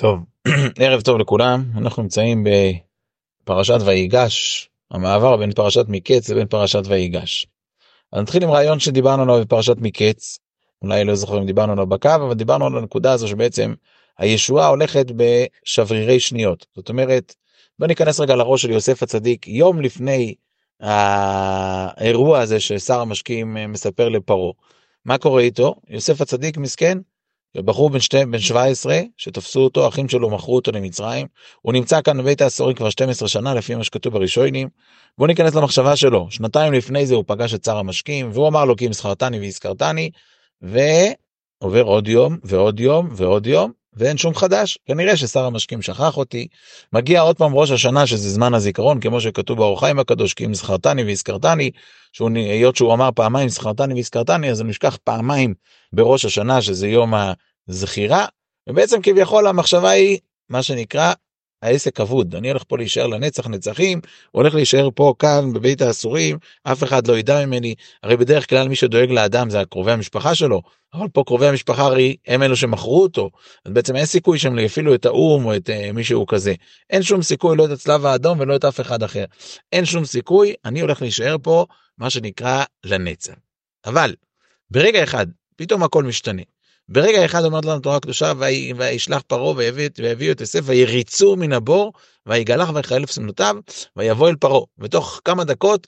טוב, ערב טוב לכולם, אנחנו נמצאים בפרשת ויגש, המעבר בין פרשת מקץ לבין פרשת ויגש. אז נתחיל עם רעיון שדיברנו עליו בפרשת מקץ, אולי לא זוכר אם דיברנו עליו בקו, אבל דיברנו על הנקודה הזו שבעצם הישועה הולכת בשברירי שניות. זאת אומרת, בוא ניכנס רגע לראש של יוסף הצדיק, יום לפני האירוע הזה ששר המשקיעים מספר לפרעה. מה קורה איתו? יוסף הצדיק מסכן, בחור בן, שתי, בן 17 שתפסו אותו, אחים שלו מכרו אותו למצרים, הוא נמצא כאן בבית האסורים כבר 12 שנה לפי מה שכתוב בראשונים. בוא ניכנס למחשבה שלו, שנתיים לפני זה הוא פגש את שר המשקים והוא אמר לו כי אם זכרתני והזכרתני, ועובר עוד יום ועוד יום ועוד יום ואין שום חדש, כנראה ששר המשקים שכח אותי, מגיע עוד פעם ראש השנה שזה זמן הזיכרון כמו שכתוב באור חיים הקדוש כי אם זכרתני והזכרתני, היות שהוא אמר פעמיים זכרתני והזכרתני אז הוא נשכח פעמיים בראש השנה שזה יום הזכירה, ובעצם כביכול המחשבה היא מה שנקרא העסק אבוד, אני הולך פה להישאר לנצח נצחים, הולך להישאר פה כאן בבית האסורים, אף אחד לא ידע ממני, הרי בדרך כלל מי שדואג לאדם זה קרובי המשפחה שלו, אבל פה קרובי המשפחה הרי הם אלו שמכרו אותו, אז בעצם אין סיכוי שהם יפעילו את האו"ם או את uh, מישהו כזה, אין שום סיכוי לא את הצלב האדום ולא את אף אחד אחר, אין שום סיכוי, אני הולך להישאר פה מה שנקרא לנצח. אבל ברגע אחד פתאום הכל משתנה. ברגע אחד אומרת לנו תורה הקדושה, וישלח פרעה ויביאו את יוסף, ויריצו מן הבור, ויגלח ויחלף סמנותיו, ויבוא אל פרעה. ותוך כמה דקות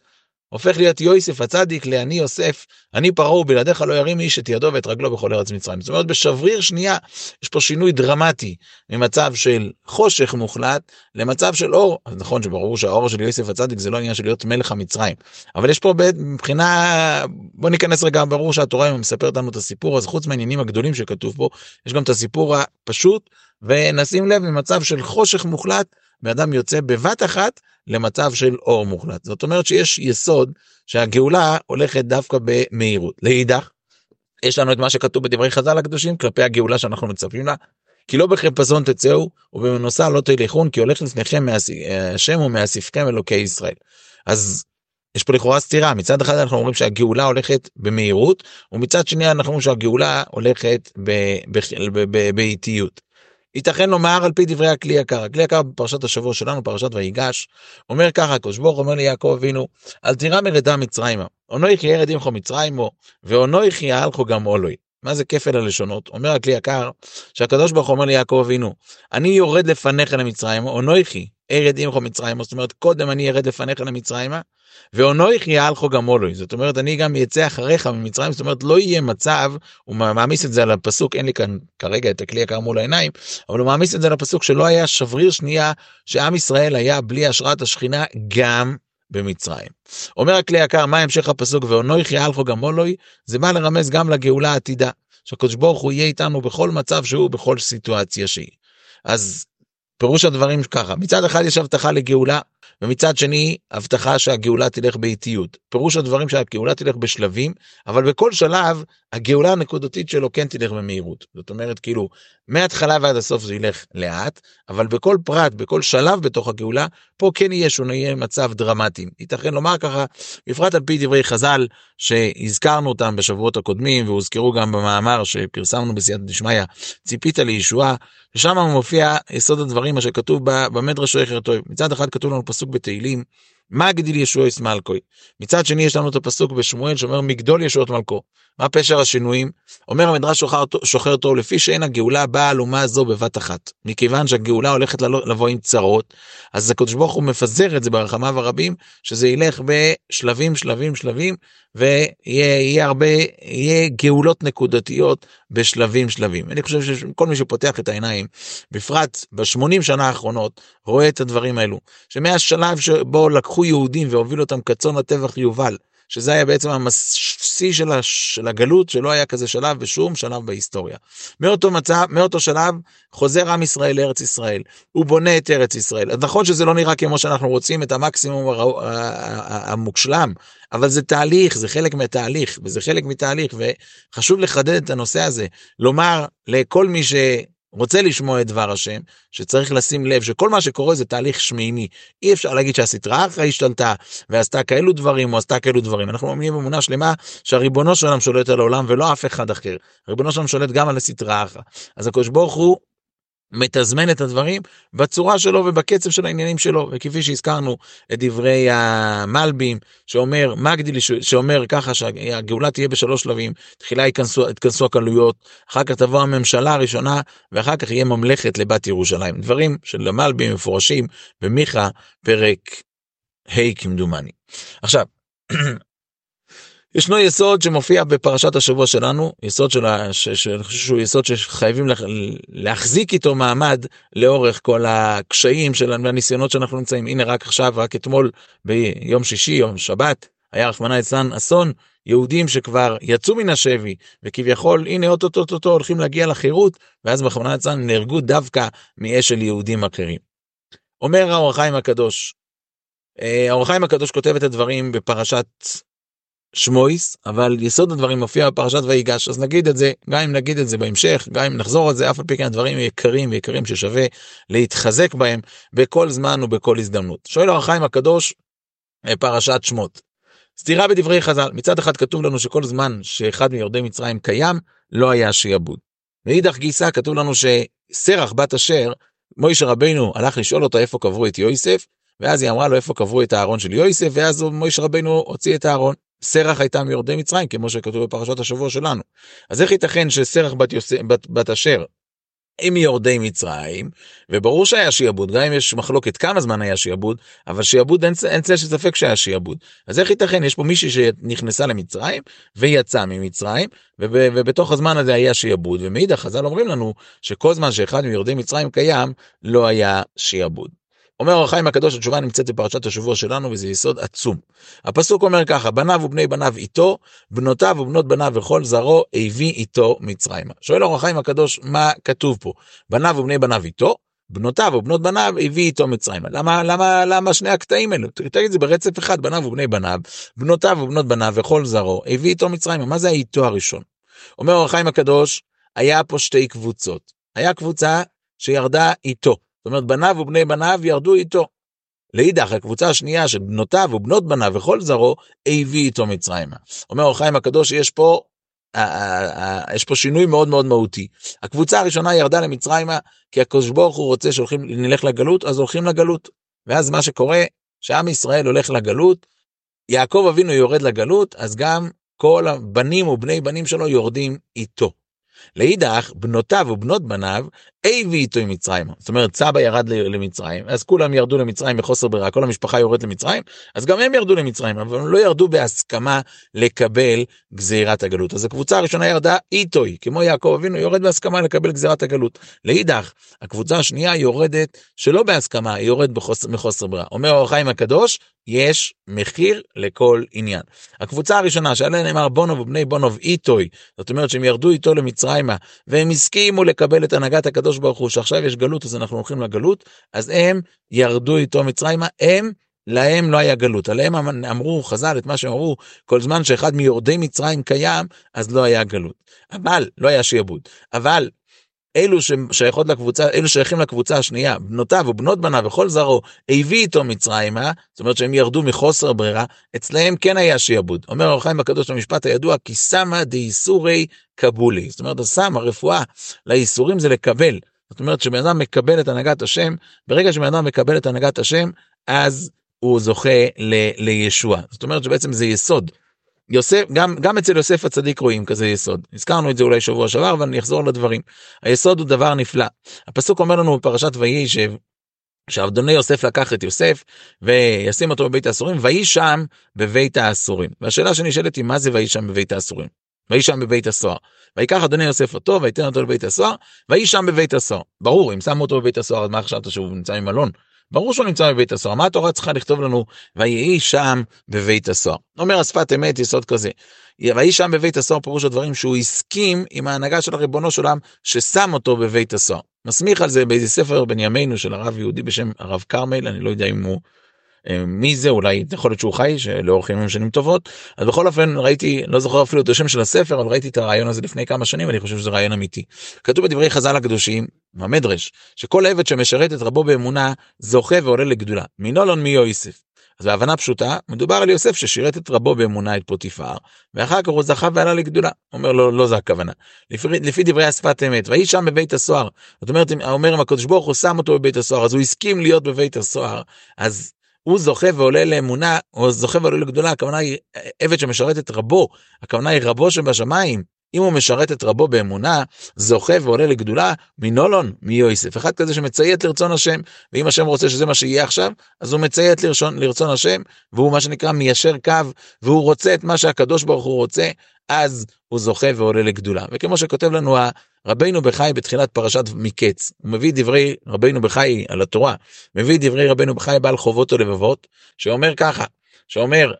הופך להיות יוסף הצדיק לאני יוסף, אני פרעה ובלעדיך לא ירים איש את ידו ואת רגלו בכל ארץ מצרים. זאת אומרת בשבריר שנייה יש פה שינוי דרמטי ממצב של חושך מוחלט למצב של אור. נכון שברור שהאור של יוסף הצדיק זה לא עניין של להיות מלך המצרים, אבל יש פה מבחינה, בוא ניכנס רגע, ברור שהתורה מספרת לנו את הסיפור, אז חוץ מהעניינים הגדולים שכתוב פה, יש גם את הסיפור הפשוט, ונשים לב ממצב של חושך מוחלט ואדם יוצא בבת אחת למצב של אור מוחלט. זאת אומרת שיש יסוד שהגאולה הולכת דווקא במהירות. לאידך, יש לנו את מה שכתוב בדברי חז"ל הקדושים כלפי הגאולה שאנחנו מצפים לה. כי לא בחיפזון תצאו ובמנוסה לא תלכון כי הולך לפניכם השם ומאסיפכם אלוקי ישראל. אז יש פה לכאורה סתירה מצד אחד אנחנו אומרים שהגאולה הולכת במהירות ומצד שני אנחנו אומרים שהגאולה הולכת באיטיות. ייתכן לומר על פי דברי הכלי יקר. הכלי יקר בפרשת השבוע שלנו, פרשת ויגש, אומר ככה, הקדוש ברוך אומר ליעקב אבינו, אל תירא מרדה מצרימה, עונו יחיה ירד עמכו מצרימו, ועונו יחיה הלכו גם עולוי. מה זה כפל הלשונות? אומר הכלי יקר, שהקדוש ברוך אומר ליעקב אבינו, אני יורד לפניך למצרימה, עונו יחי, ארד עמכו מצרימה, זאת אומרת, קודם אני ארד לפניך למצרימה, ואונויך יהלכו גמולוי, זאת אומרת אני גם אצא אחריך ממצרים, זאת אומרת לא יהיה מצב, הוא מעמיס את זה על הפסוק, אין לי כאן כרגע את הכלי יקר מול העיניים, אבל הוא מעמיס את זה על הפסוק שלא היה שבריר שנייה שעם ישראל היה בלי השראת השכינה גם במצרים. אומר הכלי יקר, מה המשך הפסוק ואונויך יהלכו גמולוי, זה בא לרמז גם לגאולה העתידה, שהקדוש ברוך הוא יהיה איתנו בכל מצב שהוא, בכל סיטואציה שהיא. אז פירוש הדברים ככה, מצד אחד יש הבטחה לגאולה, ומצד שני הבטחה שהגאולה תלך באיטיות. פירוש הדברים שהגאולה תלך בשלבים, אבל בכל שלב הגאולה הנקודתית שלו כן תלך במהירות. זאת אומרת כאילו מההתחלה ועד הסוף זה ילך לאט, אבל בכל פרט, בכל שלב בתוך הגאולה, פה כן יהיה יהיה מצב דרמטי. ייתכן לומר ככה, בפרט על פי דברי חז"ל שהזכרנו אותם בשבועות הקודמים והוזכרו גם במאמר שפרסמנו בסייעתא דשמיא, ציפית לישועה, ושם מופיע יסוד הדברים מה שכתוב במדרש שייכר טוב. מצד אחד כתוב לנו פסוק בתהילים, מה גדיל ישועס מלכוי. מצד שני יש לנו את הפסוק בשמואל שאומר מגדול ישועות מלכו. מה פשר השינויים? אומר המדרש שוחר, שוחר טוב לפי שאין הגאולה באה על אומה זו בבת אחת. מכיוון שהגאולה הולכת לבוא עם צרות, אז הקדוש ברוך הוא מפזר את זה ברחמיו הרבים, שזה ילך בשלבים שלבים שלבים, ויהיה הרבה, יהיה גאולות נקודתיות בשלבים שלבים. אני חושב שכל מי שפותח את העיניים, בפרט בשמונים שנה האחרונות, רואה את הדברים האלו. שמהשלב שבו לקחו יהודים והובילו אותם כצאן לטבח יובל, שזה היה בעצם השיא של, של הגלות, שלא היה כזה שלב בשום שלב בהיסטוריה. מאותו מצב, מאותו שלב, חוזר עם ישראל לארץ ישראל, הוא בונה את ארץ ישראל. אז נכון שזה לא נראה כמו שאנחנו רוצים, את המקסימום המושלם, אבל זה תהליך, זה חלק מהתהליך, וזה חלק מתהליך, וחשוב לחדד את הנושא הזה, לומר לכל מי ש... רוצה לשמוע את דבר השם, שצריך לשים לב שכל מה שקורה זה תהליך שמימי. אי אפשר להגיד שהסטרה אחרא השתלטה ועשתה כאלו דברים או עשתה כאלו דברים. אנחנו מאמינים באמונה שלמה שהריבונו של עולם שולט על העולם ולא אף אחד אחר. ריבונו של עולם שולט גם על הסטרה אחרא. אז הקדוש ברוך הוא מתזמן את הדברים בצורה שלו ובקצב של העניינים שלו. וכפי שהזכרנו את דברי המלבים שאומר מגדיל שאומר ככה שהגאולה תהיה בשלוש שלבים. תחילה ייכנסו, ייכנסו הקלויות אחר כך תבוא הממשלה הראשונה ואחר כך יהיה ממלכת לבת ירושלים. דברים של המלבים מפורשים במיכה פרק ה' כמדומני. עכשיו ישנו יסוד שמופיע בפרשת השבוע שלנו, יסוד של, שאני חושב שהוא יסוד שחייבים להחזיק איתו מעמד לאורך כל הקשיים של הניסיונות שאנחנו נמצאים. הנה רק עכשיו, רק אתמול ביום שישי, יום שבת, היה רחמנא ליצלן אסון, יהודים שכבר יצאו מן השבי, וכביכול הנה אוטוטוטוטו הולכים להגיע לחירות, ואז רחמנא ליצלן נהרגו דווקא מאש של יהודים אחרים. אומר האור הקדוש, אה, האור הקדוש כותב את הדברים בפרשת שמויס, אבל יסוד הדברים מופיע בפרשת ויגש, אז נגיד את זה, גם אם נגיד את זה בהמשך, גם אם נחזור על זה, אף על פי כן הדברים יקרים ויקרים ששווה להתחזק בהם בכל זמן ובכל הזדמנות. שואל אור החיים הקדוש, אה, פרשת שמות. סתירה בדברי חז"ל, מצד אחד כתוב לנו שכל זמן שאחד מיורדי מצרים קיים, לא היה שיעבוד. מאידך גיסא כתוב לנו שסרח בת אשר, מוישה רבינו הלך לשאול אותו איפה קברו את יוסף, ואז היא אמרה לו איפה קברו את הארון של יוסף, ואז מוישה רבינו הוציא את הארון. סרח הייתה מיורדי מצרים, כמו שכתוב בפרשת השבוע שלנו. אז איך ייתכן שסרח בת, יוס... בת, בת אשר הם מיורדי מצרים, וברור שהיה שיעבוד, גם אם יש מחלוקת כמה זמן היה שיעבוד, אבל שיעבוד אין, אין צל של ספק שהיה שיעבוד. אז איך ייתכן? יש פה מישהי שנכנסה למצרים ויצאה ממצרים, וב, ובתוך הזמן הזה היה שיעבוד, ומאידך חז"ל אומרים לנו שכל זמן שאחד מיורדי מצרים קיים, לא היה שיעבוד. אומר אור החיים הקדוש, התשובה נמצאת בפרשת השבוע שלנו, וזה יסוד עצום. הפסוק אומר ככה, בניו ובני בניו איתו, בנותיו ובנות בניו וכל זרעו הביא איתו מצרימה. שואל אור החיים הקדוש, מה כתוב פה? בניו ובני בניו איתו, בנותיו ובנות בניו הביא איתו מצרימה. למה, למה, למה שני הקטעים האלו? תגיד את זה ברצף אחד, בניו ובני בניו, בנותיו ובנות בניו וכל זרעו, הביא איתו מצרימה. מה זה האיתו הראשון? אומר אור החיים הקדוש, היה פה שתי קבוצות. היה קבוצה שירדה איתו. זאת אומרת, בניו ובני בניו ירדו איתו. לאידך, הקבוצה השנייה של בנותיו ובנות בניו וכל זרעו, הביא איתו מצרימה. אומר אור חיים הקדוש, יש פה, יש פה שינוי מאוד מאוד מהותי. הקבוצה הראשונה ירדה למצרימה, כי הקדוש ברוך הוא רוצה שהולכים, נלך לגלות, אז הולכים לגלות. ואז מה שקורה, שעם ישראל הולך לגלות, יעקב אבינו יורד לגלות, אז גם כל הבנים ובני בנים שלו יורדים איתו. לאידך, בנותיו ובנות בניו, הביא איתו עם מצרים. זאת אומרת, סבא ירד למצרים, אז כולם ירדו למצרים מחוסר ברירה, כל המשפחה יורדת למצרים, אז גם הם ירדו למצרים, אבל הם לא ירדו בהסכמה לקבל גזירת הגלות. אז הקבוצה הראשונה ירדה איתוי, כמו יעקב אבינו, יורד בהסכמה לקבל גזירת הגלות. לאידך, הקבוצה השנייה יורדת שלא בהסכמה, היא יורדת מחוסר ברירה. אומר אור החיים הקדוש, יש מחיר לכל עניין. הקבוצה הראשונה שעליה נאמר בונוב ובני בונוב איתוי, זאת אומרת שהם ירדו איתו למצרימה, והם הסכימו לקבל את הנהגת הקדוש ברוך הוא, שעכשיו יש גלות אז אנחנו הולכים לגלות, אז הם ירדו איתו מצרימה, הם להם לא היה גלות, עליהם אמ-, אמרו חז"ל את מה שהם אמרו, כל זמן שאחד מיורדי מצרים קיים, אז לא היה גלות. אבל, לא היה שיעבוד. אבל אלו ששייכות לקבוצה, אלו שייכים לקבוצה השנייה, בנותיו ובנות בניו וכל זרעו, הביא איתו מצרימה, זאת אומרת שהם ירדו מחוסר ברירה, אצלהם כן היה שיעבוד. אומר אור חיים הקדוש במשפט הידוע, כי סמא דאיסורי קבולי. זאת אומרת, הסם, הרפואה לאיסורים זה לקבל. זאת אומרת, כשבן אדם מקבל את הנהגת השם, ברגע שבן אדם מקבל את הנהגת השם, אז הוא זוכה ל- לישוע. זאת אומרת שבעצם זה יסוד. יוסף, גם, גם אצל יוסף הצדיק רואים כזה יסוד. הזכרנו את זה אולי שבוע שעבר, אבל אני אחזור לדברים. היסוד הוא דבר נפלא. הפסוק אומר לנו בפרשת ש... שאדוני יוסף לקח את יוסף וישים אותו בבית האסורים, ויהי שם בבית האסורים. והשאלה שנשאלת היא, מה זה ויהי שם בבית האסורים? ויהי שם בבית הסוהר. ויקח אדוני יוסף אותו ויתן אותו לבית הסוהר, ויהי שם בבית הסוהר. ברור, אם שמו אותו בבית הסוהר, אז מה חשבת שהוא נמצא ממלון? ברור שהוא נמצא בבית הסוהר, מה התורה צריכה לכתוב לנו, ויהי שם בבית הסוהר. אומר השפת אמת יסוד כזה, ויהי שם בבית הסוהר פירוש הדברים שהוא הסכים עם ההנהגה של הריבונו של עולם ששם אותו בבית הסוהר. מסמיך על זה באיזה ספר בן ימינו של הרב יהודי בשם הרב כרמל, אני לא יודע אם הוא מי זה אולי יכול להיות שהוא חי שלאורך ימים שנים טובות אז בכל אופן ראיתי לא זוכר אפילו את השם של הספר אבל ראיתי את הרעיון הזה לפני כמה שנים ואני חושב שזה רעיון אמיתי. כתוב בדברי חז"ל הקדושים במדרש שכל עבד שמשרת את רבו באמונה זוכה ועולה לגדולה מנולון מי יוסף. אז בהבנה פשוטה, מדובר על יוסף ששירת את רבו באמונה את פוטיפר, ואחר כך הוא זכה ועלה לגדולה. אומר לו, לא זה הכוונה. לפי, לפי דברי השפת אמת, ויהי שם בבית הסוהר. זאת אומרת, אומר אם הקדוש ברוך הוא שם אותו בבית הסוהר, אז הוא הסכים להיות בבית הסוהר, אז הוא זוכה ועולה לאמונה, או זוכה ועולה לגדולה, הכוונה היא עבד שמשרת את רבו, הכוונה היא רבו שבשמיים, אם הוא משרת את רבו באמונה, זוכה ועולה לגדולה מנולון, מיוסף. אחד כזה שמציית לרצון השם, ואם השם רוצה שזה מה שיהיה עכשיו, אז הוא מציית לרצון, לרצון השם, והוא מה שנקרא מיישר קו, והוא רוצה את מה שהקדוש ברוך הוא רוצה, אז הוא זוכה ועולה לגדולה. וכמו שכותב לנו רבינו בחי בתחילת פרשת מקץ, הוא מביא דברי רבינו בחי על התורה, מביא דברי רבינו בחי בעל חובות ולבבות, שאומר ככה, שאומר,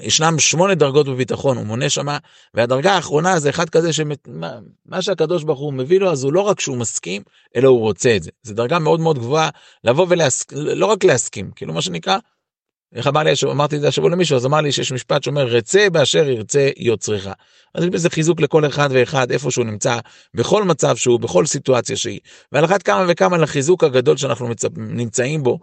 ישנם שמונה דרגות בביטחון, הוא מונה שמה, והדרגה האחרונה זה אחד כזה שמה שהקדוש ברוך הוא מביא לו, אז הוא לא רק שהוא מסכים, אלא הוא רוצה את זה. זו דרגה מאוד מאוד גבוהה, לבוא ולהסכים, לא רק להסכים, כאילו מה שנקרא, איך אמר לי, אמרתי את זה השבוע למישהו, אז אמר לי שיש משפט שאומר, רצה באשר ירצה יוצרך. אז יש בזה חיזוק לכל אחד ואחד, איפה שהוא נמצא, בכל מצב שהוא, בכל סיטואציה שהיא. ועל אחת כמה וכמה לחיזוק הגדול שאנחנו מצ... נמצאים בו,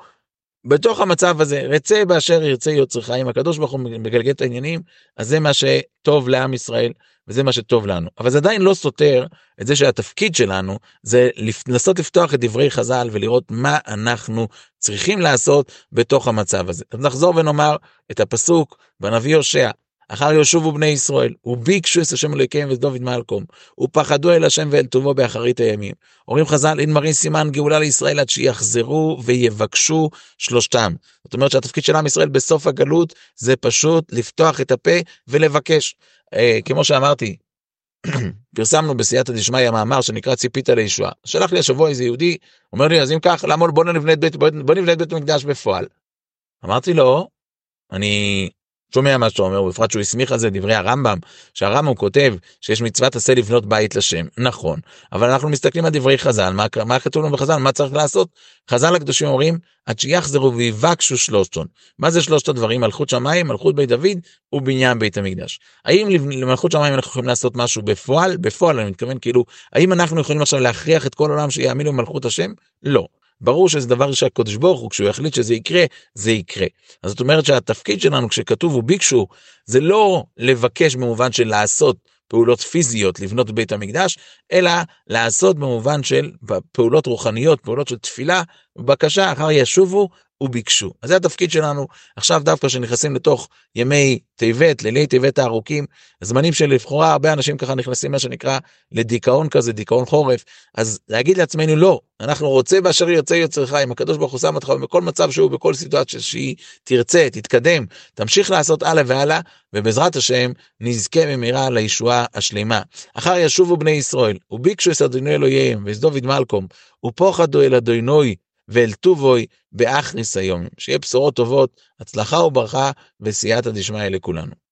בתוך המצב הזה, רצה באשר ירצה יוצרך, אם הקדוש ברוך הוא מגלגל את העניינים, אז זה מה שטוב לעם ישראל, וזה מה שטוב לנו. אבל זה עדיין לא סותר את זה שהתפקיד שלנו זה לנסות לפתוח את דברי חז"ל ולראות מה אנחנו צריכים לעשות בתוך המצב הזה. אז נחזור ונאמר את הפסוק בנביא הושע, אחר יושבו בני ישראל, וביקשו את השם אלוהיכם ואת דוד מלקום, ופחדו אל השם ואל טובו באחרית הימים. אומרים חז"ל, אין מראים סימן גאולה לישראל עד שיחזרו ויבקשו שלושתם. זאת אומרת שהתפקיד של עם ישראל בסוף הגלות זה פשוט לפתוח את הפה ולבקש. אה, כמו שאמרתי, פרסמנו בסייעתא דשמיא מאמר שנקרא ציפית לישועה. שלח לי השבוע איזה יהודי, אומר לי, אז אם כך, למה בוא נבנה את בית, בוא נבנה את בית המקדש בפועל. אמרתי לו, אני שומע מה שאתה אומר, בפרט שהוא הסמיך על זה דברי הרמב"ם, שהרמב"ם כותב שיש מצוות עשה לבנות בית לשם, נכון, אבל אנחנו מסתכלים על דברי חז"ל, מה, מה כתוב לנו בחז"ל, מה צריך לעשות? חז"ל הקדושים אומרים, עד שיחזרו ויבקשו שלושתון. מה זה שלושת הדברים? מלכות שמיים, מלכות בית דוד ובניין בית המקדש. האם למלכות שמיים אנחנו יכולים לעשות משהו בפועל? בפועל אני מתכוון כאילו, האם אנחנו יכולים עכשיו להכריח את כל העולם שיאמינו במלכות השם? לא. ברור שזה דבר שהקדוש ברוך הוא, כשהוא יחליט שזה יקרה, זה יקרה. אז זאת אומרת שהתפקיד שלנו כשכתוב וביקשו, זה לא לבקש במובן של לעשות פעולות פיזיות לבנות בית המקדש, אלא לעשות במובן של פעולות רוחניות, פעולות של תפילה, בקשה אחר ישובו וביקשו. אז זה התפקיד שלנו עכשיו דווקא שנכנסים לתוך ימי טבת, לילי טבת הארוכים, זמנים שלכאורה הרבה אנשים ככה נכנסים מה שנקרא לדיכאון כזה, דיכאון חורף, אז להגיד לעצמנו לא, אנחנו רוצה באשר ירצה יוצרך, אם הקדוש ברוך הוא שם אותך בכל מצב שהוא, בכל סיטואציה שהיא תרצה, תתקדם, תמשיך לעשות הלאה והלאה, ובעזרת השם נזכה במהרה לישועה השלמה. אחר ישובו בני ישראל, וביקשו את אדוני אלוהיהם, ואת דוד מלקום, ופוחדו אל אדוני ואל טובוי באחריס היום. שיהיה בשורות טובות, הצלחה וברכה וסייעתא דשמיא לכולנו.